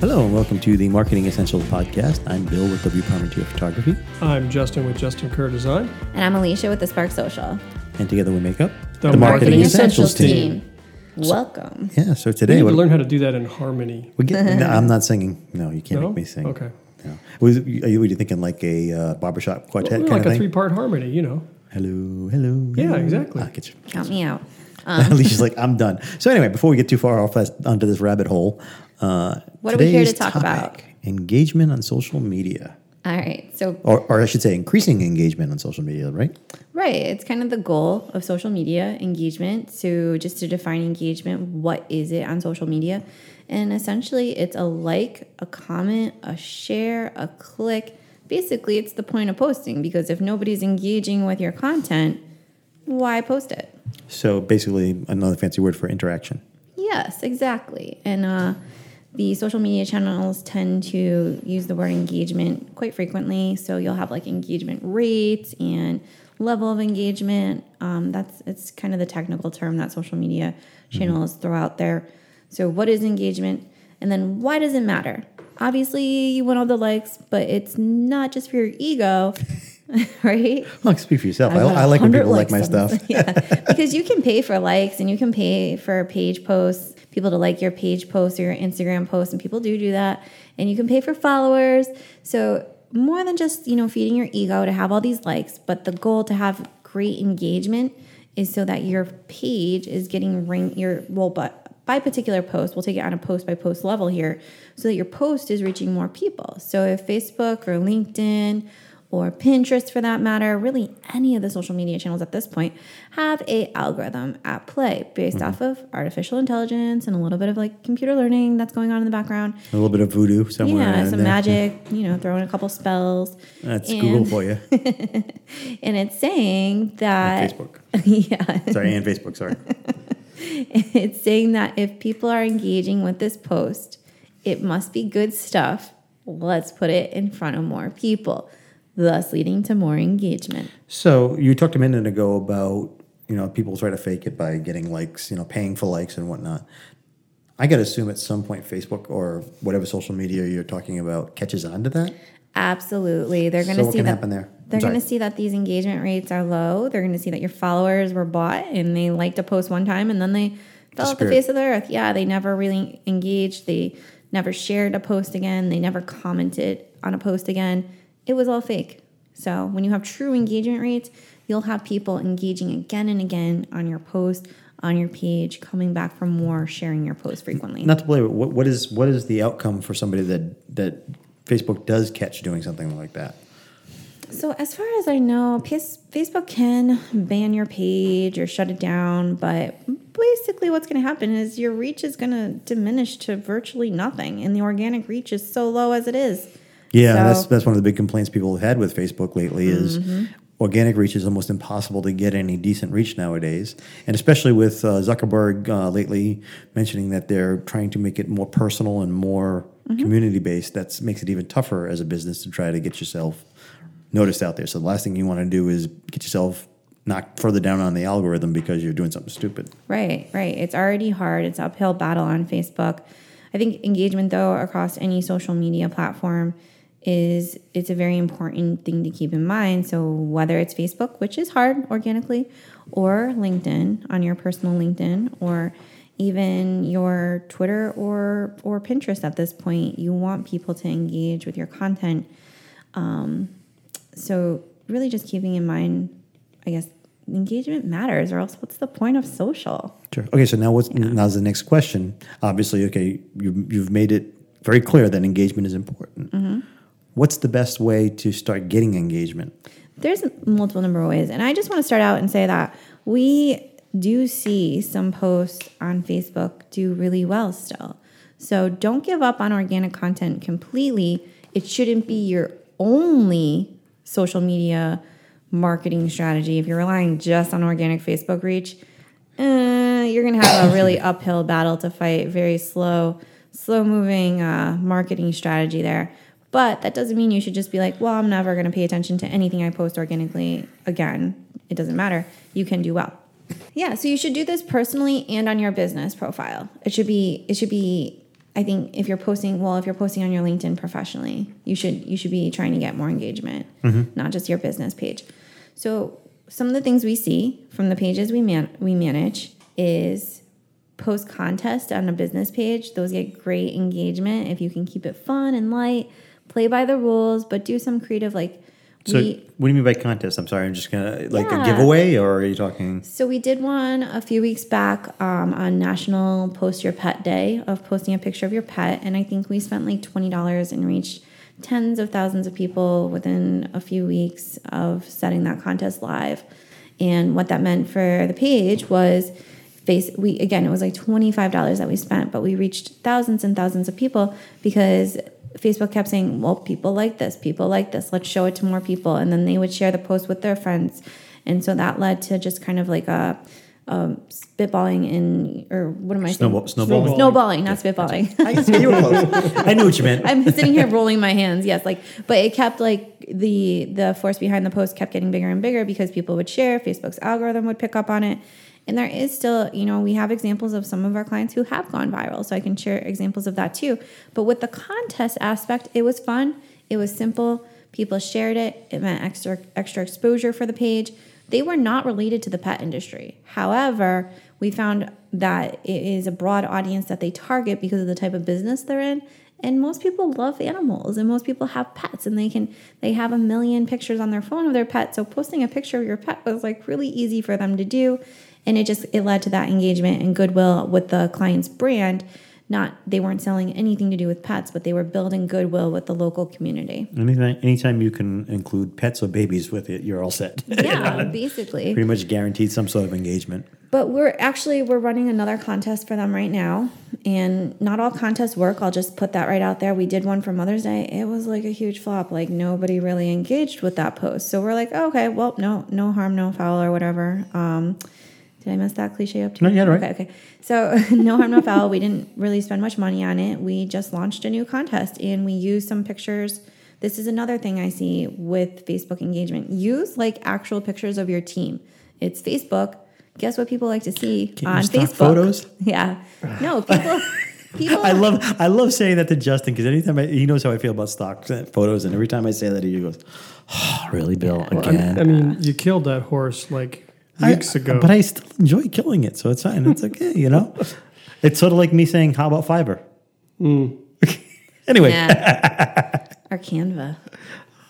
Hello and welcome to the Marketing Essentials Podcast. I'm Bill with W Parmentier Photography, I'm Justin with Justin Kerr Design. And I'm Alicia with the Spark Social. and together we make up The Marketing Essentials team. Welcome. Yeah, so today We today need to learn how to do that in harmony. we get, no, I'm not singing. No, you can't No? make me sing. Okay. No. Was, are you, were you thinking like a uh, barbershop quartet Well, kind like of a thing? three part harmony, you know. hello, hello. Yeah, hello. exactly. Ah, get you. Count me out. Alicia's like, I'm done. So anyway, before we get too far off that, onto this rabbit hole, uh, What are we here to today's talk about? Engagement on social media. All right. So, Or, or I should say increasing engagement on social media, right? right, it's kind of the goal of social media engagement. So, just to define engagement, what is it on social media? And essentially, it's a like, a comment, a share, a click. Basically, it's the point of posting because if nobody's engaging with your content, why post it? So basically another fancy word for interaction. Yes, exactly. And uh, the social media channels tend to use the word engagement quite frequently. So you'll have like engagement rates and level of engagement. Um, that's it's kind of the technical term that social media channels throw out there. So what is engagement? And then why does it matter? Obviously, you want all the likes, but it's not just for your ego, right? Look, speak for yourself. I, I like when 100 people like my stuff. yeah, because you can pay for likes and you can pay for page posts, people to like your page posts or your Instagram posts, and people do do that. And you can pay for followers. So more than just you know feeding your ego to have all these likes, but the goal to have great engagement is so that your page is getting ring your well, but by particular post, we'll take it on a post by post level here, so that your post is reaching more people. So if Facebook or LinkedIn or Pinterest for that matter, really any of the social media channels at this point have a algorithm at play based mm-hmm. off of artificial intelligence and a little bit of like computer learning that's going on in the background. A little bit of voodoo somewhere. yeah, some there. magic, you know, throwing a couple spells. That's And- Google for you. And it's saying that Facebook. yeah, Sorry, and Facebook. Sorry. it's saying that if people are engaging with this post, it must be good stuff. Let's put it in front of more people, thus leading to more engagement. So you talked a minute ago about you know people try to fake it by getting likes, you know, paying for likes and whatnot. I got to assume at some point Facebook or whatever social media you're talking about catches on to that. Absolutely. They're going to So to what see can that happen there? They're going to see that these engagement rates are low. They're going to see that your followers were bought and they liked a post one time and then they fell off the face of the earth. Yeah, they never really engaged. They never shared a post again. They never commented on a post again. It was all fake. So when you have true engagement rates, you'll have people engaging again and again on your post, on your page, coming back for more, sharing your post frequently. Not to blame. What, what is what is the outcome for somebody that that Facebook does catch doing something like that? So, as far as I know, Facebook can ban your page or shut it down, but basically, what's going to happen is your reach is going to diminish to virtually nothing, and the organic reach is so low as it is. Yeah, So- that's that's one of the big complaints people have had with Facebook lately is Mm-hmm. organic reach is almost impossible to get any decent reach nowadays, and especially with uh, Zuckerberg uh, lately mentioning that they're trying to make it more personal and more Mm-hmm. community based. That makes it even tougher as a business to try to get yourself noticed out there. So the last thing you want to do is get yourself knocked further down on the algorithm because you're doing something stupid. Right, right. It's already hard. It's uphill battle on Facebook. I think engagement though across any social media platform is it's a very important thing to keep in mind. So whether it's Facebook, which is hard organically, or LinkedIn on your personal LinkedIn or even your Twitter or or Pinterest at this point, you want people to engage with your content. Um, so really just keeping in mind, I guess engagement matters or else what's the point of social? Sure. Okay, so now what's now's the next question? Obviously, okay, you you've made it very clear that engagement is important. Mm-hmm. What's the best way to start getting engagement? There's multiple number of ways. And I just want to start out and say that we do see some posts on Facebook do really well still. So don't give up on organic content completely. It shouldn't be your only social media marketing strategy, if you're relying just on organic Facebook reach, uh, you're gonna have a really uphill battle to fight. Very slow, slow moving uh, marketing strategy there. But that doesn't mean you should just be like, well, I'm never gonna pay attention to anything I post organically again. It doesn't matter. You can do well. Yeah, so you should do this personally and on your business profile. It should be it should be I think if you're posting well, if you're posting on your LinkedIn professionally, you should you should be trying to get more engagement, mm-hmm. not just your business page. So some of the things we see from the pages we man we manage is post contest on a business page. Those get great engagement if you can keep it fun and light, play by the rules, but do some creative like So, we what do you mean by contest? I'm sorry, I'm just gonna like Yeah. a giveaway, or are you talking? So we did one a few weeks back um, on National Post Your Pet Day of posting a picture of your pet, and I think we spent like twenty dollars and reached tens of thousands of people within a few weeks of setting that contest live. And what that meant for the page was face we again it was like $25 that we spent but we reached thousands and thousands of people because facebook kept saying well people like this people like this let's show it to more people and then they would share the post with their friends and so that led to just kind of like a um, spitballing in or what am i saying snowballing. snowballing not spitballing I guess you were close. I knew what you meant. I'm sitting here rolling my hands. Yes, like, but it kept like the the force behind the post kept getting bigger and bigger because people would share. Facebook's algorithm would pick up on it, and there is still, you know, we have examples of some of our clients who have gone viral. So I can share examples of that too. But with the contest aspect, it was fun. It was simple. People shared it. It meant extra extra exposure for the page. They were not related to the pet industry. However, we found that it is a broad audience that they target because of the type of business they're in. And most people love animals and most people have pets and they can they have a million pictures on their phone of their pet. So posting a picture of your pet was like really easy for them to do. And it just it led to that engagement and goodwill with the client's brand. Not they weren't selling anything to do with pets, but they were building goodwill with the local community. Anytime, anytime you can include pets or babies with it, you're all set. Yeah, basically. Pretty much guaranteed some sort of engagement. But we're actually we're running another contest for them right now, and not all contests work. I'll just put that right out there. We did one for Mother's Day. It was like a huge flop. Like nobody really engaged with that post. So we're like, oh, okay, well, no, no harm, no foul, or whatever. Um, did I mess that cliche up too? No, you had it right. Okay, okay. So no harm, no foul. We didn't really spend much money on it. We just launched a new contest, and we used some pictures. This is another thing I see with Facebook engagement. Use like actual pictures of your team. It's Facebook. Guess what people like to see Can't you on Facebook? photos? Yeah. No, people. people. I love I love saying that to Justin because anytime I, he knows how I feel about stock photos, and every time I say that, he goes, oh, "Really, Bill? I, Again?" I mean, you killed that horse like weeks I- ago. but I still enjoy killing it, so it's fine. It's okay, you know. it's sort of like me saying, "How about Fiverr?" Mm. anyway, Yeah. Or Canva.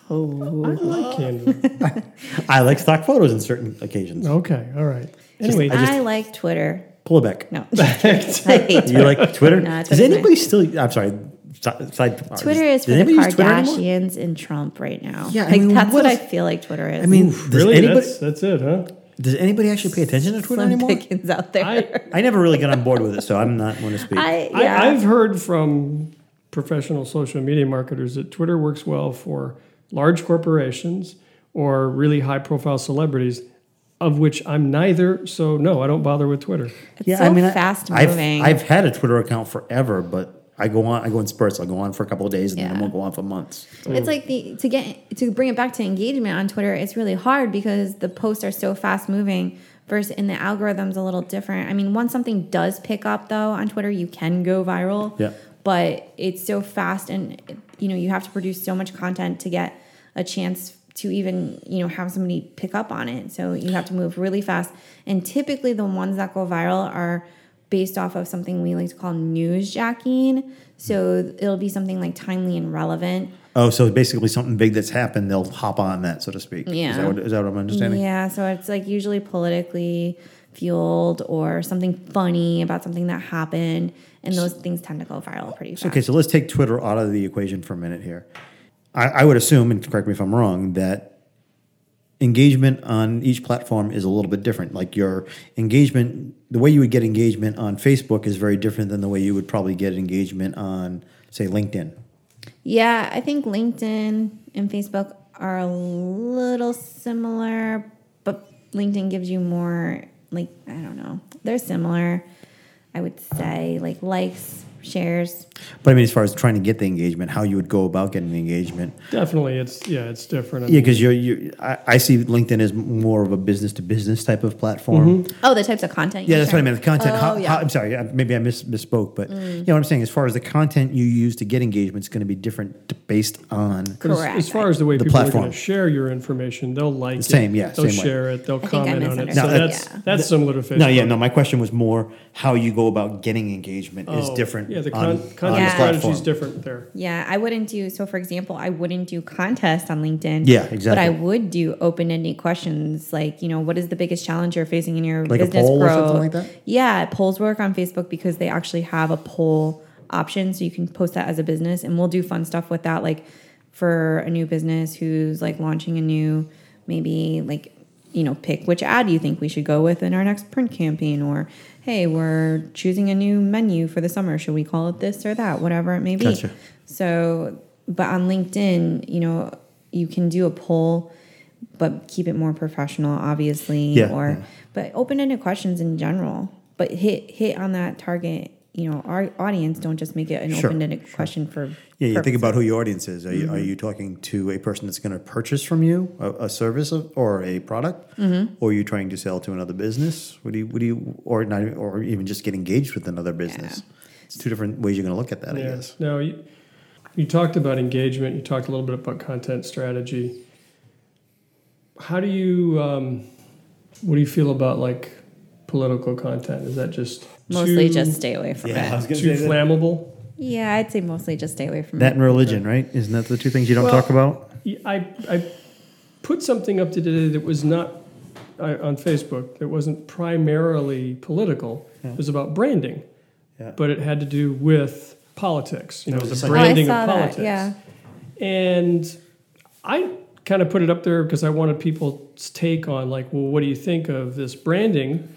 Oh, I like Canva. I like stock photos in certain occasions. Okay, all right. Anyway, I like Twitter. Pull it back. No, I hate You like Twitter? No, Does Twitter's anybody still? I'm sorry. Side. Uh, Twitter is for does the anybody use Twitter anymore? Kardashians and Trump right now. Yeah, I like mean, that's what what, I feel like Twitter is. I mean, really, anybody that's that's it, huh? Does anybody actually pay attention to Twitter Slim anymore? pickings out there. I, I never really got on board with it, so I'm not going to speak. I, yeah. I, I've heard from professional social media marketers that Twitter works well for large corporations or really high profile celebrities, of which I'm neither. So, no, I don't bother with Twitter. it's so I- fast I've- moving. I've, had a Twitter account forever, but I go on. I go in spurts. I'll go on for a couple of days, and then I Yeah. won't go on for months. It's like the to get to bring it back to engagement on Twitter. It's really hard because the posts are so fast moving. Versus in the algorithm's a little different. I mean, once something does pick up though on Twitter, you can go viral. Yeah. But it's so fast, and you know you have to produce so much content to get a chance to even you know have somebody pick up on it. So you have to move really fast. And typically, the ones that go viral are based off of something we like to call news jacking. So it'll be something like timely and relevant. Oh, so basically something big that's happened, they'll hop on that, so to speak. Yeah. Is that what, is that what I'm understanding? Yeah, so it's like usually politically fueled or something funny about something that happened, and those things tend to go viral pretty fast. Okay, so let's take Twitter out of the equation for a minute here. I, I would assume, and correct me if I'm wrong, that engagement on each platform is a little bit different. Like your engagement, the way you would get engagement on Facebook is very different than the way you would probably get engagement on, say, LinkedIn. Yeah, I think LinkedIn and Facebook are a little similar, but LinkedIn gives you more, like, I don't know. They're similar, I would say, like likes, shares. But I mean, as far as trying to get the engagement, how you would go about getting the engagement. Definitely, it's yeah, it's different. I Yeah, because you're, you I, I see LinkedIn as more of a business to business type of platform. Oh, the types of content. Yeah, you that's what I share. meant. The content. Oh, how, yeah. Mm. how, I'm sorry. I- Maybe I miss, misspoke, but you know what I'm saying. As far as the content you use to get engagement is going to be different t- based on. But as, Correct. as far as the way The people are platform. going to share your information, they'll like Same, it. yeah, They'll same way. share it. They'll I think I comment on it. misunderstood. So that's yeah. that's similar to Facebook. No, yeah, no. My question was more how you go about getting engagement is Oh, different. Yeah, the con- on content the Yeah. strategy is different there. Yeah, I wouldn't do so. For example, I wouldn't do contests on LinkedIn. Yeah, exactly. But. I would do open-ended questions, like you know, what is the biggest challenge you're facing in your Like a business poll or growth? something like that? Yeah, polls work on Facebook because they actually have a poll option, so you can post that as a business, and we'll do fun stuff with that, like for a new business who's like launching a new, maybe like you know, pick which ad you think we should go with in our next print campaign, or hey, we're choosing a new menu for the summer. Should we call it this or that? Whatever it may be. Gotcha. So, but on LinkedIn, you know, you can do a poll, but keep it more professional, obviously. Yeah, or, yeah. but open-ended questions in general. But hit hit on that target. You know, our audience. Don't just make it an Sure, open-ended question for. Yeah, you think about who your audience is. Are you, Mm-hmm. are you talking to a person that's going to purchase from you a, a service of, or a product, Mm-hmm. or are you trying to sell to another business? What do you, what do you, or not, even- or even just get engaged with another business? It's two different ways you're going to look at that, I Yeah. guess. No, you, you talked about engagement. You talked a little bit about content strategy. How do you? Um, what do you feel about like political content? Is that just Mostly too, just stay away from Yeah, I it. was gonna too say that. flammable? Yeah, I'd say mostly just stay away from That it. and religion, right? Isn't that the two things you don't Well- talk about? I I put something up today that was not uh, on Facebook. That wasn't primarily political. It was about branding, Yeah. but it had to do with politics. You know, was the a Oh, I branding saw of that. politics. Yeah. And I kind of put it up there because I wanted people's take on like, well, what do you think of this branding?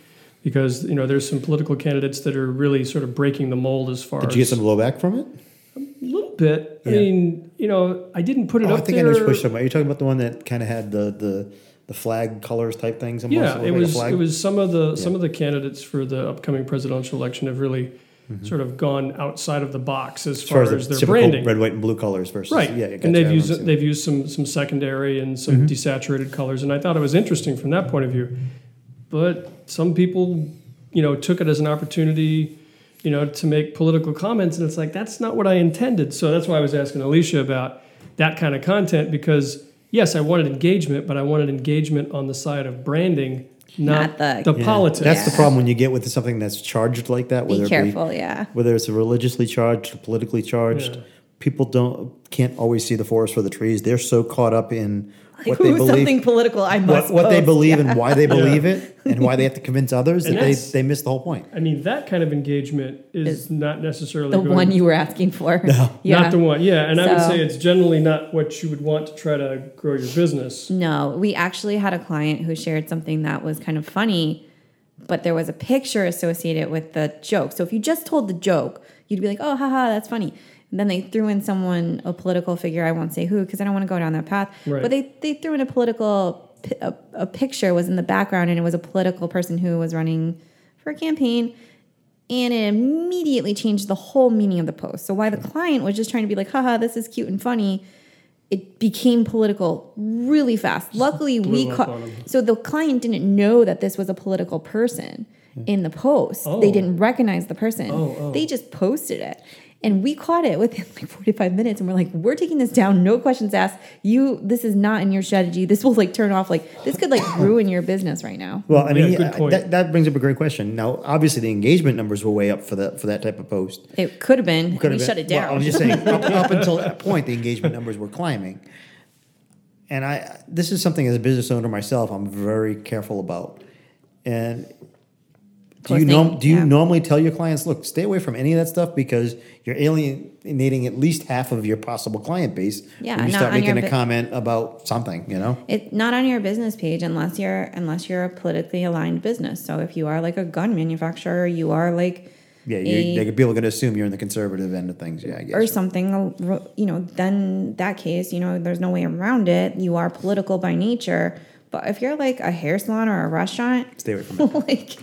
Because you know, there's some political candidates that are really sort of breaking the mold as far Did you get some blowback from it? a little bit. I mean, you know, I didn't put it Oh, up I think there. I know which you're talking about. You're talking about the one that kind of had the, the, the flag colors type things. almost, yeah, it was. flag? It was some of the some of the candidates for the upcoming presidential election have really Mm-hmm. sort of gone outside of the box as, as far, far as, as the their branding. red, white, and blue colors versus Right. Yeah, I and they've used they've used some some secondary and some Mm-hmm. desaturated colors, and I thought it was interesting from that point of view. But some people, you know, took it as an opportunity, you know, to make political comments, and it's like that's not what I intended. So that's why I was asking Alicia about that kind of content because yes, I wanted engagement, but I wanted engagement on the side of branding, not, Not the- the Yeah. politics. That's the problem when you get with something that's charged like that. Be whether it careful. Yeah. whether it's religiously charged politically charged, Yeah. people don't can't always see the forest for the trees. They're so caught up in what they Ooh, believe, something political. I must. what, what they believe, Yeah. and why they believe it, and why they have to convince others And that they, they miss the whole point. I mean, that kind of engagement is, not necessarily The going one you were asking for. No. Yeah. Not the one, yeah. And I would say it's generally not what you would want to try to grow your business. No, we actually had a client who shared something that was kind of funny, but there was a picture associated with the joke. So if you just told the joke, you'd be like, oh, haha, that's funny. And then they threw in someone, a political figure, I won't say who, because I don't want to go down that path. Right. But they, they threw in a political, a, a picture was in the background, and it was a political person who was running for a campaign. And it immediately changed the whole meaning of the post. So why the client was just trying to be like, haha, this is cute and funny, it became political really fast. Luckily, we caught. So the client didn't know that this was a political person in the post. Oh. They didn't recognize the person. Oh, oh. They just posted it. And we caught it within like 45 minutes and we're like, we're taking this down, no questions asked. You this is not in your strategy. This will like turn off like this could like ruin your business right now. Well, I mean, Yeah, good yeah, that, that brings up a great question. Now, obviously, the engagement numbers were way up for that for that type of post. It could have been. Could we have shut it down. Well, I'm just saying, up, up until that point, the engagement numbers were climbing. And I, this is something as a business owner myself, I'm very careful about. And do you norm, do you yeah. normally tell your clients, look, stay away from any of that stuff because you're alienating at least half of your possible client base Yeah, when you start making a bu- comment about something, you know? It's not on your business page unless you're unless you're a politically aligned business. So if you are like a gun manufacturer, you are like Yeah, a- you, they, people are going to assume you're in the conservative end of things. Yeah, I guess. or something, you know, then that case, you know, there's no way around it. You are political by nature. But if you're like a hair salon or a restaurant, Stay away from it. like,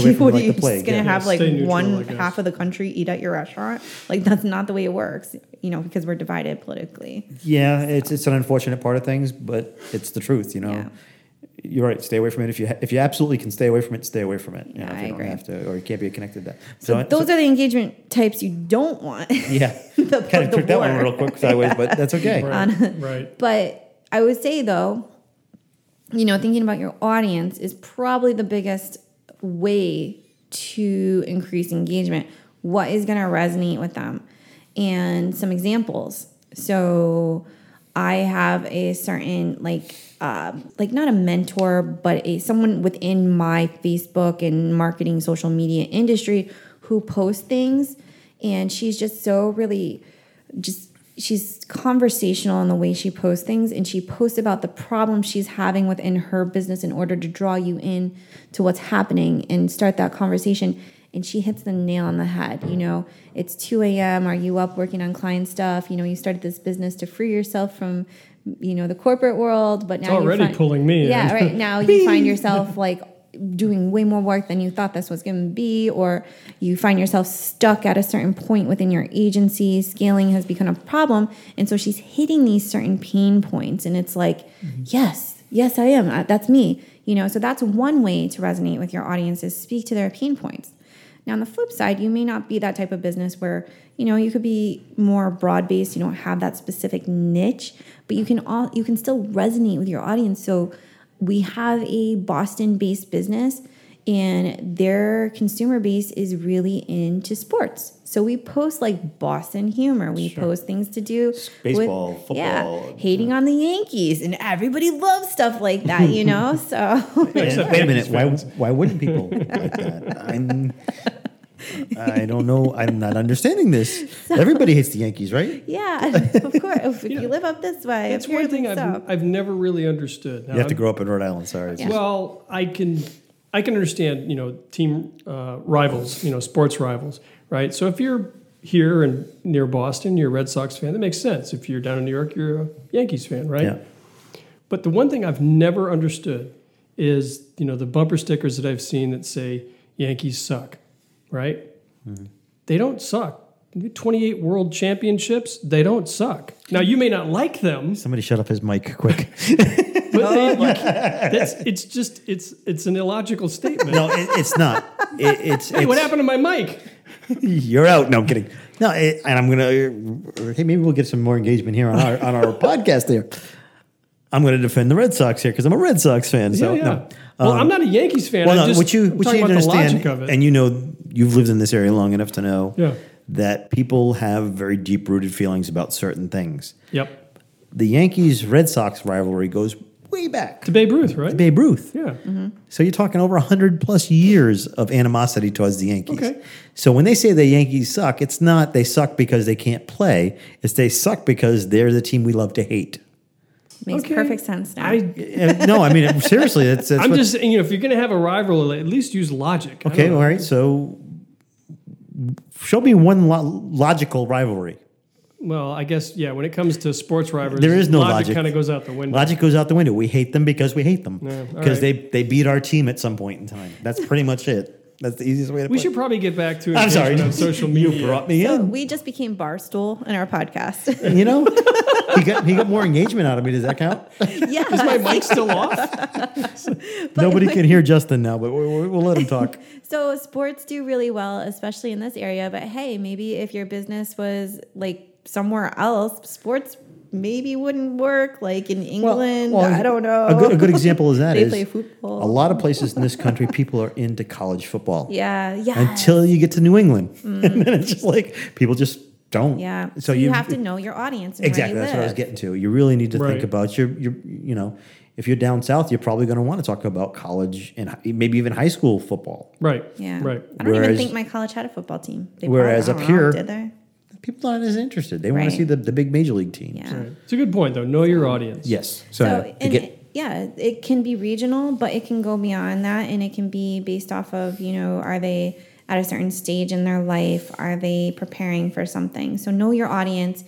Stay away from it what, like are you the plague, just gonna yeah. have Yeah, like neutral, one half of the country eat at your restaurant? Like that's not the way it works, you know, because we're divided politically. Yeah, it's it's an unfortunate part of things, but it's the truth. You know, Yeah. you're right. Stay away from it. If you ha- if you absolutely can stay away from it, stay away from it. You Yeah, know, if I you don't agree. have to, or you can't be connected to that. So, those are the engagement types you don't want. yeah. the- kind of the took that one real quick sideways, but that's okay. Right. right. But I would say though, you know, thinking about your audience is probably the biggest way to increase engagement. What is going to resonate with them? And some examples. So I have a certain like um, like not a mentor, but a someone within my Facebook and marketing social media industry who posts things, and she's just so really just she's conversational in the way she posts things and she posts about the problem she's having within her business in order to draw you in to what's happening and start that conversation. And she hits the nail on the head you know? It's 2 a.m are you up working on client stuff? You know you started this business to free yourself from you know the corporate world but now you already find- pulling me in. yeah right. Now you find yourself like doing way more work than you thought this was going to be or you find yourself stuck at a certain point within your agency scaling has become a problem and so she's hitting these certain pain points and it's like yes yes i am Uh, that's me you know? So that's one way to resonate with your audience is speak to their pain points. Now on the flip side you may not be that type of business where you know you could be more broad based you don't have that specific niche but you can all you can still resonate with your audience. So we have a Boston based business and their consumer base is really into sports. So we post like Boston humor. We post things to do Baseball, with, yeah, football, hating on the Yankees and everybody loves stuff like that, you know? So Wait a minute. Why why wouldn't people like that? I'm. I don't know. I'm not understanding this. Everybody hates the Yankees, right? yeah, of course. If you live up this way, That's one thing I've, so. I've never really understood. Now, You have to I'm- grow up in Rhode Island. Sorry. Yeah. Well, I can I can understand, you know, team uh, rivals, you know, sports rivals, right? So if you're here and near Boston, you're a Red Sox fan, that makes sense. If you're down in New York, you're a Yankees fan, right? Yeah. But the one thing I've never understood is, you know, the bumper stickers that I've seen that say Yankees suck, right? They don't suck. 28 world championships, they don't suck. Now you may not like them, Somebody shut up his mic quick. but they, you that's, it's just it's it's an illogical statement. no, it, it's not. It, it's, Hey, what happened to my mic? You're out. No, I'm kidding. No, it, and I'm gonna. Uh, hey, maybe we'll get some more engagement here on our on our podcast. There, I'm gonna defend the Red Sox here because I'm a Red Sox fan. So yeah, yeah. no. well, Um, I'm not a Yankees fan. Well, I no, just, what you I'm what you to understand, logic of it. and you know, you've lived in this area long enough to know Yeah. that people have very deep rooted feelings about certain things. yep, The Yankees Red Sox rivalry goes way back to Babe Ruth, right? Babe Ruth. Yeah, So you're talking over 100 plus years of animosity towards the Yankees. Okay. So when they say the Yankees suck, it's not they suck because they can't play. It's they suck because they're the team we love to hate. Makes Okay. perfect sense now. I, Uh, no, I mean seriously. That's, that's I'm what- just you know, if you're going to have a rival, at least use logic. Okay. don't All know. right. So show me one lo- logical rivalry. Well, I guess yeah. When it comes to sports rivals, There is no logic. logic. Kind of goes out the window. Logic goes out the window. We hate them because we hate them Yeah, because right. they they beat our team at some point in time. That's pretty much it. That's the easiest way to. we put should it. probably get back to I'm sorry. on social media. You brought me so in. we just became Barstool in our podcast. You know, he got he got more engagement out of me. Does that count? yeah. Is my mic still off? Nobody can hear Justin now, but we'll, we'll let him talk. So sports do really well, especially in this area. But hey, maybe if your business was like somewhere else, sports maybe wouldn't work. Like in England, well, I don't know. A good, a good example is that They is play football. a lot of places in this country, people are into college football. Yeah, yeah. Until you get to New England, and then it's just like people just don't. Mm. yeah. So, you, you, have to know your audience. And exactly. Where That's you what I was getting to. You really need to Right. think about your your you know. If you're down south, you're probably going to want to talk about college and maybe even high school football. Right. Yeah. Right. I don't even think my college had a football team. They Whereas up know, here- did they? People aren't as interested. They want Right. to see the, the big major league teams. Yeah. Right. It's a good point, though. Know your audience. Yes. So, So, and get- it- yeah, it can be regional, but it can go beyond that, and it can be based off of you know, are they at a certain stage in their life? Are they preparing for something? So know your audience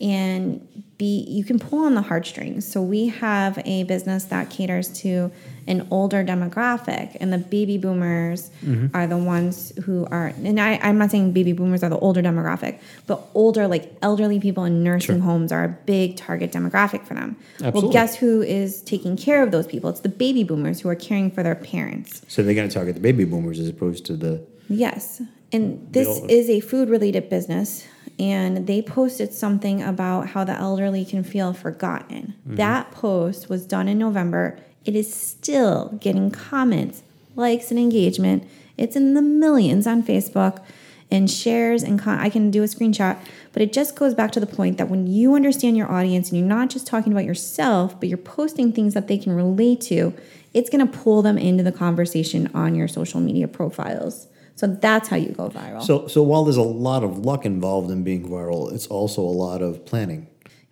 and be you can pull on the heartstrings. So we have a business that caters to an older demographic and the baby boomers mm-hmm. are the ones who are and I, I'm not saying baby boomers are the older demographic, but older like elderly people in nursing homes are a big target demographic for them. Well, guess who is taking care of those people? It's the baby boomers who are caring for their parents. So they're going to target the baby boomers as opposed to the. Yes. And this Bill- is a food related business. And they posted something about how the elderly can feel forgotten. Mm-hmm. That post was done in November. It is still getting comments, likes, and engagement. It's in the millions on Facebook and shares and con- I can do a screenshot. But it just goes back to the point that when you understand your audience and you're not just talking about yourself, but you're posting things that they can relate to, it's going to pull them into the conversation on your social media profiles. So that's how you go viral. So, so while there's a lot of luck involved in being viral, it's also a lot of planning.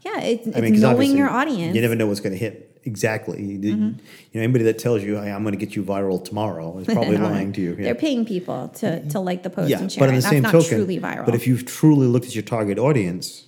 yeah, it's, it's I mean, 'cause knowing your audience. Mm-hmm. You never know what's going to hit exactly. You, you know, anybody that tells you, hey, "I'm going to get you viral tomorrow," is probably lying to you. They're paying people to, to like the post yeah, and share but it. the That's same not token, truly viral. but if you've truly looked at your target audience,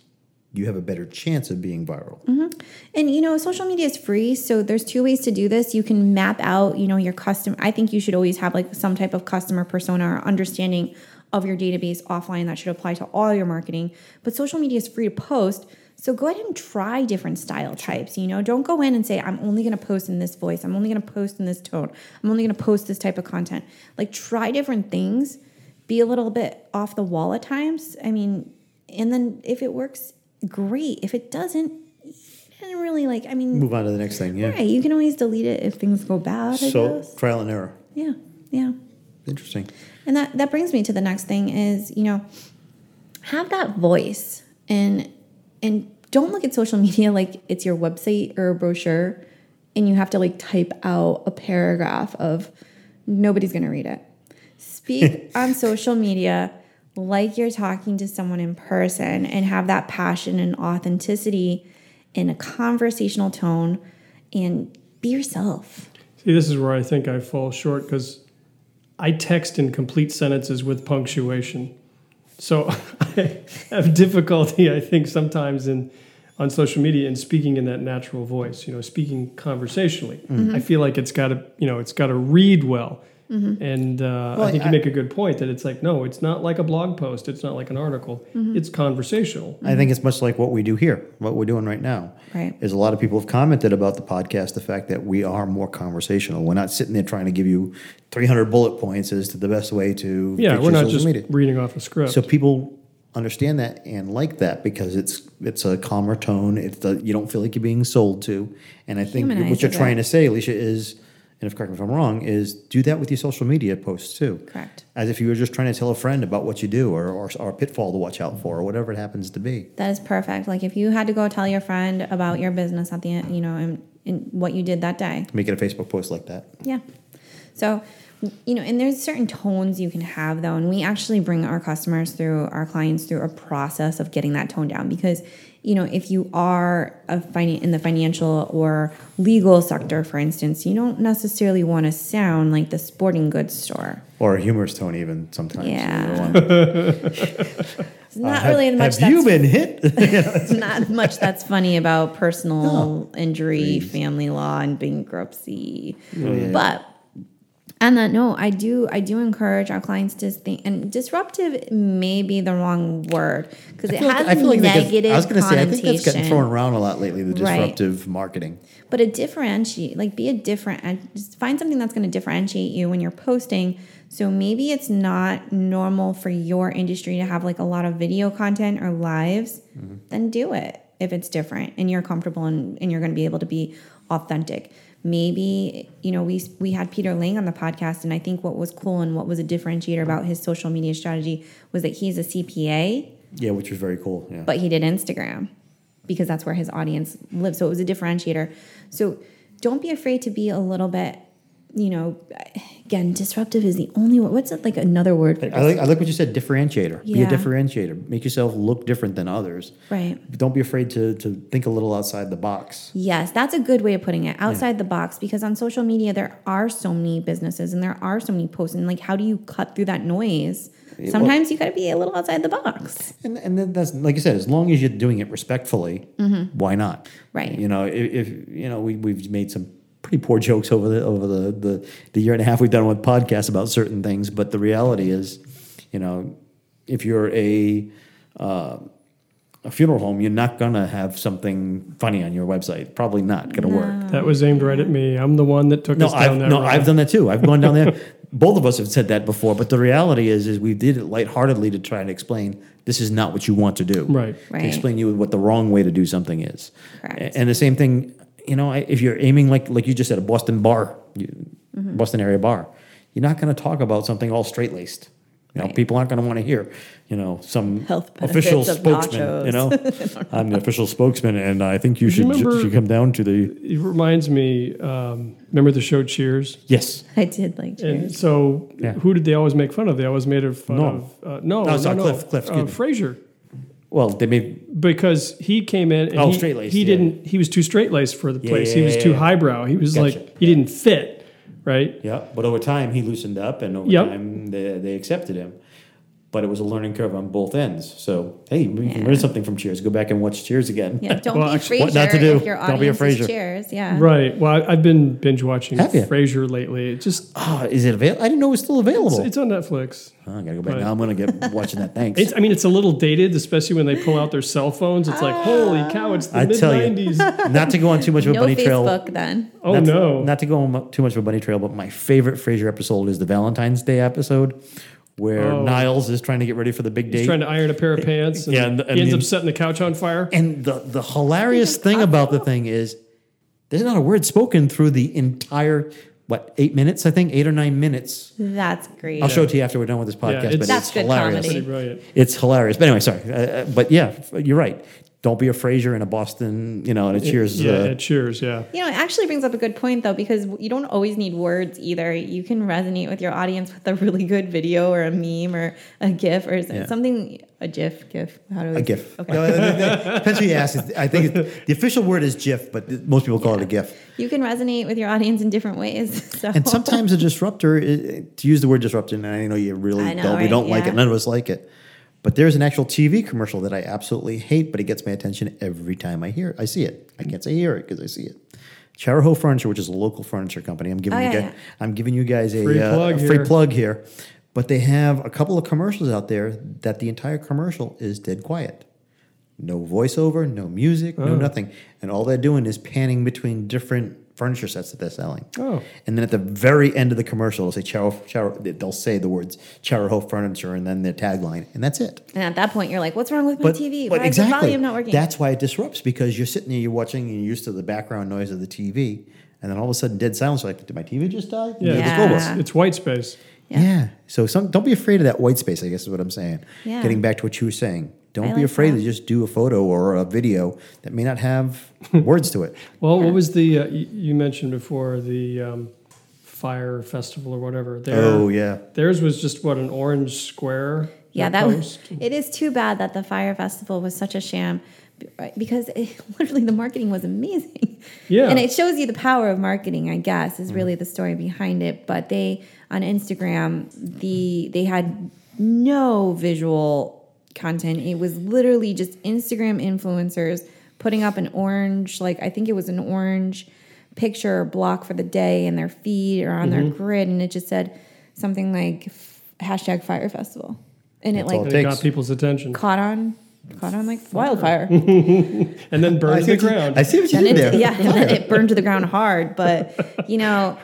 you have a better chance of being viral. Mm-hmm. And you know, social media is free, so there's two ways to do this. You can map out, you know, your custom. I think you should always have like some type of customer persona or understanding of your database offline that should apply to all your marketing. But social media is free to post, so go ahead and try different style types. You know, don't go in and say I'm only going to post in this voice. I'm only going to post in this tone. I'm only going to post this type of content. Like try different things. Be a little bit off the wall at times. I mean, and then if it works, great. If it doesn't, didn't really like. I mean, Move on to the next thing. Yeah. right? You can always delete it if things go bad. I So guess. trial and error. Yeah, yeah. Interesting. And that that brings me to the next thing is you know have that voice and and don't look at social media like it's your website or a brochure and you have to like type out a paragraph of nobody's going to read it. Speak on social media like you're talking to someone in person and have that passion and authenticity in a conversational tone and be yourself. See, this is where I think I fall short because I text in complete sentences with punctuation. So I have difficulty, I think, sometimes in on social media and speaking in that natural voice. You know, speaking conversationally. Mm-hmm. I feel like it's got to, you know, it's got to read well. And uh, I Well, think you make a good point that it's like, no, it's not like a blog post. It's not like an article. It's conversational. I think it's much like what we do here, what we're doing right now. Right. Is a lot of people have commented about the podcast, the fact that we are more conversational. We're not sitting there trying to give you 300 bullet points as to the best way to Yeah, fix we're not just media. reading off a script. So people understand that and like that because it's it's a calmer tone. It's the, you don't feel like you're being sold to. And I think what you're Humanizes trying to say, Alicia, is, and if correct me if I'm wrong, is do that with your social media posts too. Correct. As if you were just trying to tell a friend about what you do or, or, or a pitfall to watch out for or whatever it happens to be. That is perfect. Like if you had to go tell your friend about your business at the end, you know, and, and what you did that day. Make it a Facebook post like that. Yeah. So, you know, and there's certain tones you can have though, and we actually bring our customers through, our clients through a process of getting that tone down because, you know, if you are a finan- in the financial or legal sector, for instance, you don't necessarily want to sound like the sporting goods store. Or a humorous tone even sometimes. Yeah. It's not uh, have- really much. Have you that's- been hit? It's not much that's funny about personal injury, family law, and bankruptcy. Oh, but on that note, I do I do encourage our clients to think, and disruptive may be the wrong word because it like- has I feel like that gets- negative I was going to say, I think that's gotten thrown around a lot lately, the Right. disruptive marketing. But a differentiate, like be a different, uh, just find something that's going to differentiate you when you're posting. So maybe it's not normal for your industry to have like a lot of video content or lives, mm-hmm. then do it if it's different and you're comfortable and, and you're going to be able to be authentic. Maybe, you know, we, we had Peter Lang on the podcast, and I think what was cool and what was a differentiator about his social media strategy was that he's a CPA Yeah, which was very cool. Yeah. but he did Instagram because that's where his audience lives. So it was a differentiator. So don't be afraid to be a little bit you know, again, disruptive is the only word. What's it like another word for I like, I like what you said. Differentiator. Be a differentiator. Make yourself look different than others. Right. Don't be afraid to to think a little outside the box. Yes, that's a good way of putting it outside the box because on social media there are so many businesses and there are so many posts and like how do you cut through that noise? Sometimes you got to be a little outside the box. And and then that's like you said, as long as you're doing it respectfully, why not? Mm-hmm. Right. You know, if, if you know, we we've made some pretty poor jokes over the over the, the the year and a half we've done with podcasts about certain things, but the reality is, you know, if you're a uh, a funeral home, you're not gonna have something funny on your website. Probably not gonna work. That was aimed right at me. I'm the one that took No, us down I've that no, road. I've done that too. I've gone down there. Both of us have said that before, but the reality is, is we did it lightheartedly to try and explain this is not what you want to do. Right. Right. To explain you what the wrong way to do something is. Correct. And the same thing, you know, if you're aiming like like you just said, a Boston bar, you, Mm-hmm. Boston area bar, you're not going to talk about something all straight laced. You know, Right. people aren't going to want to hear, you know, some Health official of spokesman. You know, I'm the official spokesman, and I think you should, remember- should come down to the It reminds me. Um, remember the show Cheers? yes. I did like Cheers. And so, Yeah. who did they always make fun of? They always made fun Norm. of uh, no, no, sorry, no, Cliff, Cliff, excuse uh, me. Well, they made because he came in. And Oh, he, straight-laced, He yeah. didn't. He was too straight laced for the Yeah, place. yeah, he was yeah, too yeah. highbrow. He was Gotcha. like he didn't fit, right? Yeah, but over time he loosened up, and over Yep. time they, they accepted him. But it was a learning curve on both ends. So hey, we can learn something from Cheers. Go back and watch Cheers again. Yeah, don't Well, be actually, Frasier not to do. if your Don't be a audience Frasier. cheers. Yeah. Right. Well, I, I've been binge watching Have? Frasier lately. It just Ah, is it available? I didn't know it was still available. it's, it's on Netflix. oh, I gotta go back but- now. I'm gonna get watching that. Thanks. It's, I mean, it's a little dated, especially when they pull out their cell phones. It's like, holy cow, it's the I mid tell you. '90s. not to go on too much of a No bunny trail. Facebook then. Oh not to- no! not to go on too much of a bunny trail, but my favorite Frasier episode is the Valentine's Day episode, where Oh. Niles is trying to get ready for the big date. He's trying to iron a pair of pants, and, Yeah, and- and he ends the- up setting the couch on fire. And the, the hilarious thing about the thing is, there's not a word spoken through the entire, what, eight minutes, I think? Eight or nine minutes. That's great. I'll show it to you after we're done with this podcast, it's- but That's it's good hilarious. comedy. Pretty brilliant. It's hilarious. But anyway, sorry. Uh, Uh, but yeah, you're right. Don't be a Frasier in a Boston, you know, and a Cheers. Yeah, uh, it cheers. Yeah. You know, it actually brings up a good point though, because you don't always need words either. You can resonate with your audience with a really good video or a meme or a GIF or Yeah. something. A GIF, GIF. How do we? a GIF. Okay. No, it- it- it Depends who you ask. I think the official word is GIF, but most people call it a GIF. You can resonate with your audience in different ways. So. And sometimes a disruptor, to use the word disruptor, and I know you really I know, don't, we right? don't like it. None of us like it. But there's an actual TV commercial that I absolutely hate, but it gets my attention every time I hear, it. I see it. I can't say hear it because I see it. Charahoe Furniture, which is a local furniture company. I'm giving Oh, you yeah, guys, yeah. I'm giving you guys a, Free uh, plug a free here. plug here. But they have a couple of commercials out there that the entire commercial is dead quiet. No voiceover, no music, no Oh. nothing. And all they're doing is panning between different furniture sets that they're selling. Oh. And then at the very end of the commercial, they'll say Charo, Charo, they'll say the words Charahoe Furniture and then their tagline, and that's it. and at that point, you're like, "What's wrong with my TV? Why but is the volume not working?" that's why it disrupts because you're sitting there, you're watching, and you're used to the background noise of the TV, and then all of a sudden, dead silence. You're like, did my TV just die? Yeah. Did Yeah. It's, it's white space. Yeah. Yeah. So some, don't be afraid of that white space. I guess is what I'm saying. Yeah. Getting back to what you were saying, don't I be like afraid that. to just do a photo or a video that may not have words to it. Well, what was the uh, you, you mentioned before the um, Fyre Festival or whatever? Their, Oh yeah. Theirs was just what an orange square. Yeah, their that was. It is too bad that the Fyre Festival was such a sham, right, because it, literally the marketing was amazing. Yeah. and it shows you the power of marketing. I guess Mm-hmm. is really the story behind it. But they on Instagram, the they had no visual content. It was literally just Instagram influencers putting up an orange, like I think it was an orange picture block for the day in their feed or on Mm-hmm. their grid, and it just said something like hashtag Fyre Festival, and That's it like it takes. got people's attention, caught on, caught on like wildfire. and then burned to the ground. I see what you and did there. yeah, and then it burned to the ground hard. But you know,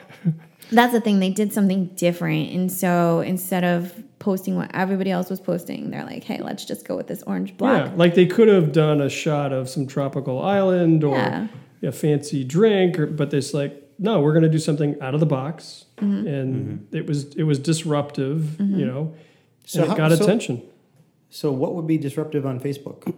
that's the thing. They did something different, and so instead of posting what everybody else was posting, they're like, "Hey, let's just go with this orange block." Yeah, like they could have done a shot of some tropical island or Yeah. a fancy drink, or, but this like, no, we're going to do something out of the box, Mm-hmm. and it was it was disruptive, you know, So and how- it got so- attention. So what would be disruptive on Facebook?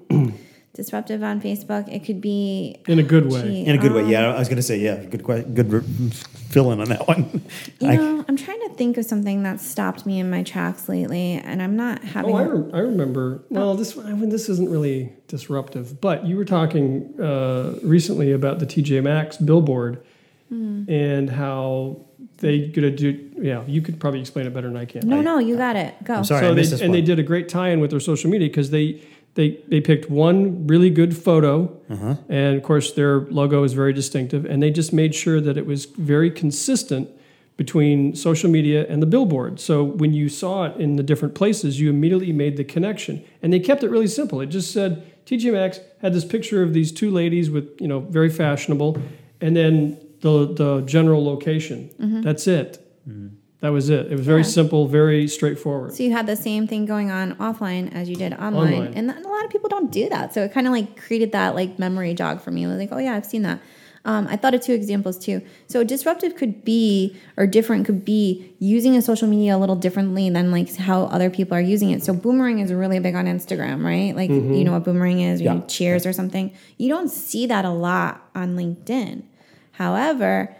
Disruptive on Facebook. It could be In a good way. Gee, In a good way, um, yeah. I was going to say, yeah, good, que- good re- fill in on that one. You I- know, I'm trying to think of something that stopped me in my tracks lately, and I'm not having. Oh, I, rem- I remember. Well, this I mean, this isn't really disruptive, but you were talking uh, recently about the TJ Maxx billboard Hmm. and how they gonna do. Yeah, you could probably explain it better than I can. no, no, you got it. Go. I'm sorry, I so they, this and they did a great tie-in with their social media because they they they picked one really good photo, Uh-huh. and of course their logo is very distinctive, and they just made sure that it was very consistent between social media and the billboard. So when you saw it in the different places, you immediately made the connection, and they kept it really simple. It just said TJ Maxx had this picture of these two ladies with you know very fashionable, and then the the general location. That's it. That was it. It was very Yeah. simple, very straightforward. So you had the same thing going on offline as you did online, Online. and a lot of people don't do that. So it kind of like created that like memory jog for me. I was like, oh yeah, I've seen that. Um, I thought of two examples too. So disruptive could be or different could be using a social media a little differently than like how other people are using it. So boomerang is really big on Instagram, right? Like you know what boomerang is, Yeah. you cheers or something. You don't see that a lot on LinkedIn. However,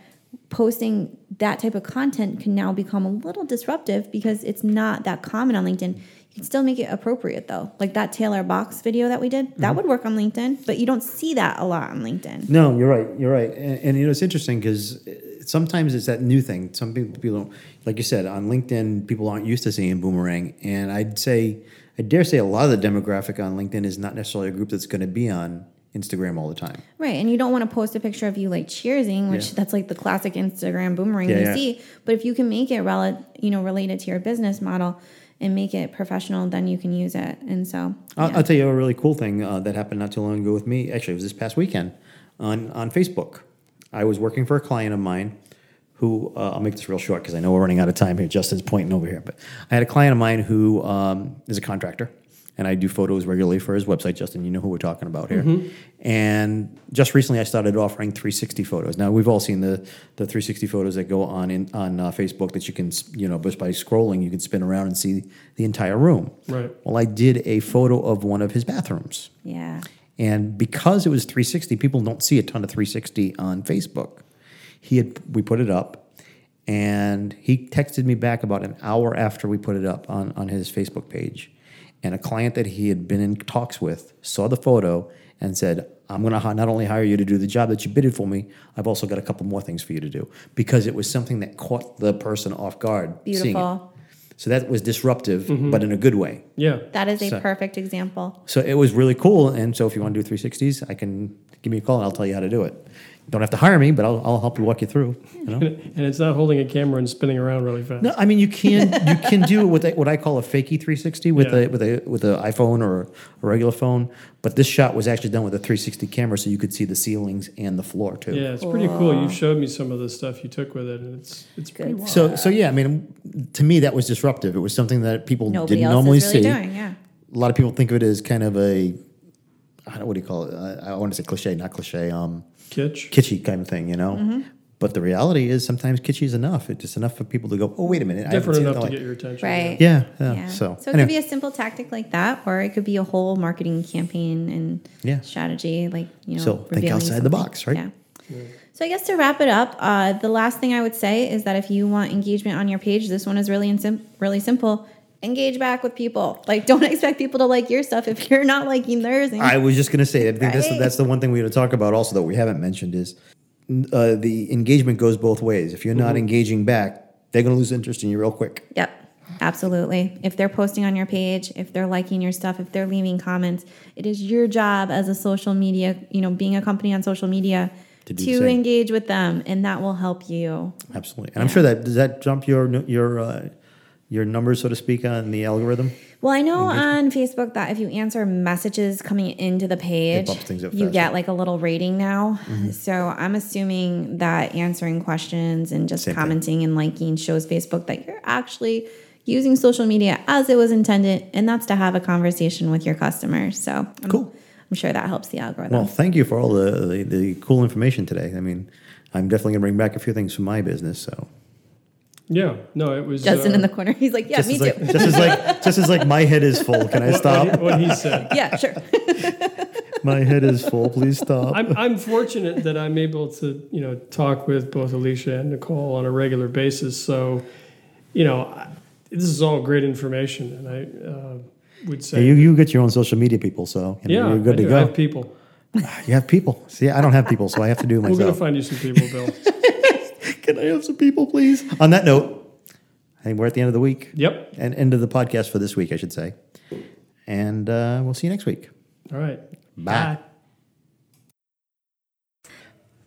posting that type of content can now become a little disruptive because it's not that common on LinkedIn. You can still make it appropriate though. Like that Taylor Box video that we did, that mm-hmm. would work on LinkedIn, but you don't see that a lot on LinkedIn. No, you're right. You're right. And, and you know, it's interesting because sometimes it's that new thing. Some people, people don't, like you said, on LinkedIn, people aren't used to seeing boomerang. And I'd say, I dare say, a lot of the demographic on LinkedIn is not necessarily a group that's going to be on Instagram all the time. Right. And you don't want to post a picture of you like cheersing, which Yeah. that's like the classic Instagram boomerang Yeah, you yeah. see. But if you can make it rel- you know, related to your business model and make it professional, then you can use it. And so I'll. I'll tell you a really cool thing uh, that happened not too long ago with me. Actually, it was this past weekend on, on Facebook. I was working for a client of mine who, uh, I'll make this real short because I know we're running out of time here. Justin's pointing over here. But I had a client of mine who um, is a contractor, and I do photos regularly for his website. Justin, you know who we're talking about here. And just recently, I started offering 360 photos. Now, we've all seen the, the 360 photos that go on in, on uh, Facebook that you can, you know, just by scrolling, you can spin around and see the entire room. Right. Well, I did a photo of one of his bathrooms. yeah. And because it was 360, people don't see a ton of 360 on Facebook. He had we put it up, and he texted me back about an hour after we put it up on, on his Facebook page. And a client that he had been in talks with saw the photo and said, I'm going to not only hire you to do the job that you bidded for me, I've also got a couple more things for you to do. Because it was something that caught the person off guard. seeing it. Beautiful. So that was disruptive, mm-hmm. but in a good way. Yeah. That is a So- perfect example. So it was really cool. And so if you want to do 360s, I can give me a call and I'll tell you how to do it. You don't have to hire me, but I'll, I'll help you walk you through. You know? And it's not holding a camera and spinning around really fast. No, I mean you can you can do it with a, what I call a fakey 360 with Yeah. a with a with an iPhone or a regular phone. But this shot was actually done with a 360 camera, so you could see the ceilings and the floor too. Yeah, it's pretty cool. You showed me some of the stuff you took with it, and it's it's pretty Good. wild. So so yeah, I mean to me that was disruptive. It was something that people Nobody didn't else normally is really see. doing, yeah. A lot of people think of it as kind of a I don't know, what do you call it? I, I want to say cliche, not cliche. Um, Kitsch. kitschy kind of thing, you know. Mm-hmm. But the reality is sometimes kitschy is enough. It's just enough for people to go, oh wait a minute, I haven't Different seen enough to like-" get your attention. Right. Yeah, yeah. Yeah. So, So, it anyway. could be a simple tactic like that, or it could be a whole marketing campaign and Yeah. strategy, like you know. So, think revealing outside the box, right? Yeah. So I guess to wrap it up, uh, the last thing I would say is that if you want engagement on your page, this one is really in sim- really simple. Engage back with people. Like, don't expect people to like your stuff if you're not liking theirs. And I was just going to say, I think that's, the, Right. that's the one thing we had to talk about also that we haven't mentioned is uh, the engagement goes both ways. If you're not Mm-hmm. engaging back, they're going to lose interest in you real quick. Yep, absolutely. If they're posting on your page, if they're liking your stuff, if they're leaving comments, it is your job as a social media, you know, being a company on social media To to, do the same. engage with them, and that will help you. Absolutely. And I'm sure that, does that jump your, your, uh, your numbers, so to speak, on the algorithm? Well, I know on Facebook that if you answer messages coming into the page, bumps things up you get like a little rating now. Mm-hmm. So I'm assuming that answering questions and just Same thing. commenting and liking shows Facebook that you're actually using social media as it was intended, and that's to have a conversation with your customers. So I'm, Cool. I'm sure that helps the algorithm. Well, thank you for all the, the, the cool information today. I mean, I'm definitely going to bring back a few things from my business. So Yeah. No, it was Justin uh, in the corner, he's like, "Yeah, just me too." like, just as like, just as like my head is full. Can I what, stop? he, what he said. yeah, sure. My head is full. Please stop. I'm, I'm fortunate that I'm able to, you know, talk with both Alicia and Nicole on a regular basis. So, you know, I- this is all great information, and I uh, would say, you you get your own social media people, so you know, yeah, you're good I to do. go. I have people. You have people. See, I don't have people, so I have to do it We're going to find you some people, Bill. Can I have some people, please? On that note, I think we're at the end of the week yep. and end of the podcast for this week, I should say. And uh, we'll see you next week. All right. Bye.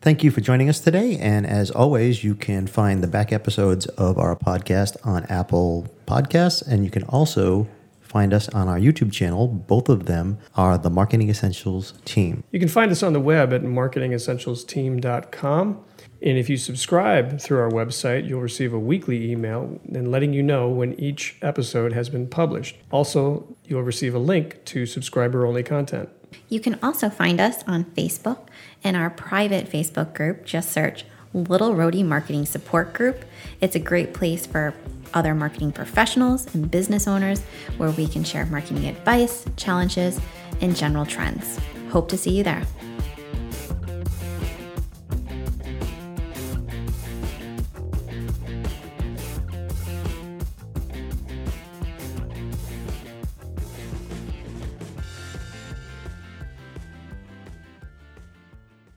Thank you for joining us today. And as always, you can find the back episodes of our podcast on Apple Podcasts. And you can also find us on our YouTube channel. Both of them are the Marketing Essentials team. You can find us on the web at marketingessentialsteam.com. And if you subscribe through our website, you'll receive a weekly email and letting you know when each episode has been published. Also, you'll receive a link to subscriber only content. You can also find us on Facebook in our private Facebook group. Just search Little Roadie Marketing Support Group. It's a great place for other marketing professionals and business owners where we can share marketing advice, challenges, and general trends. Hope to see you there.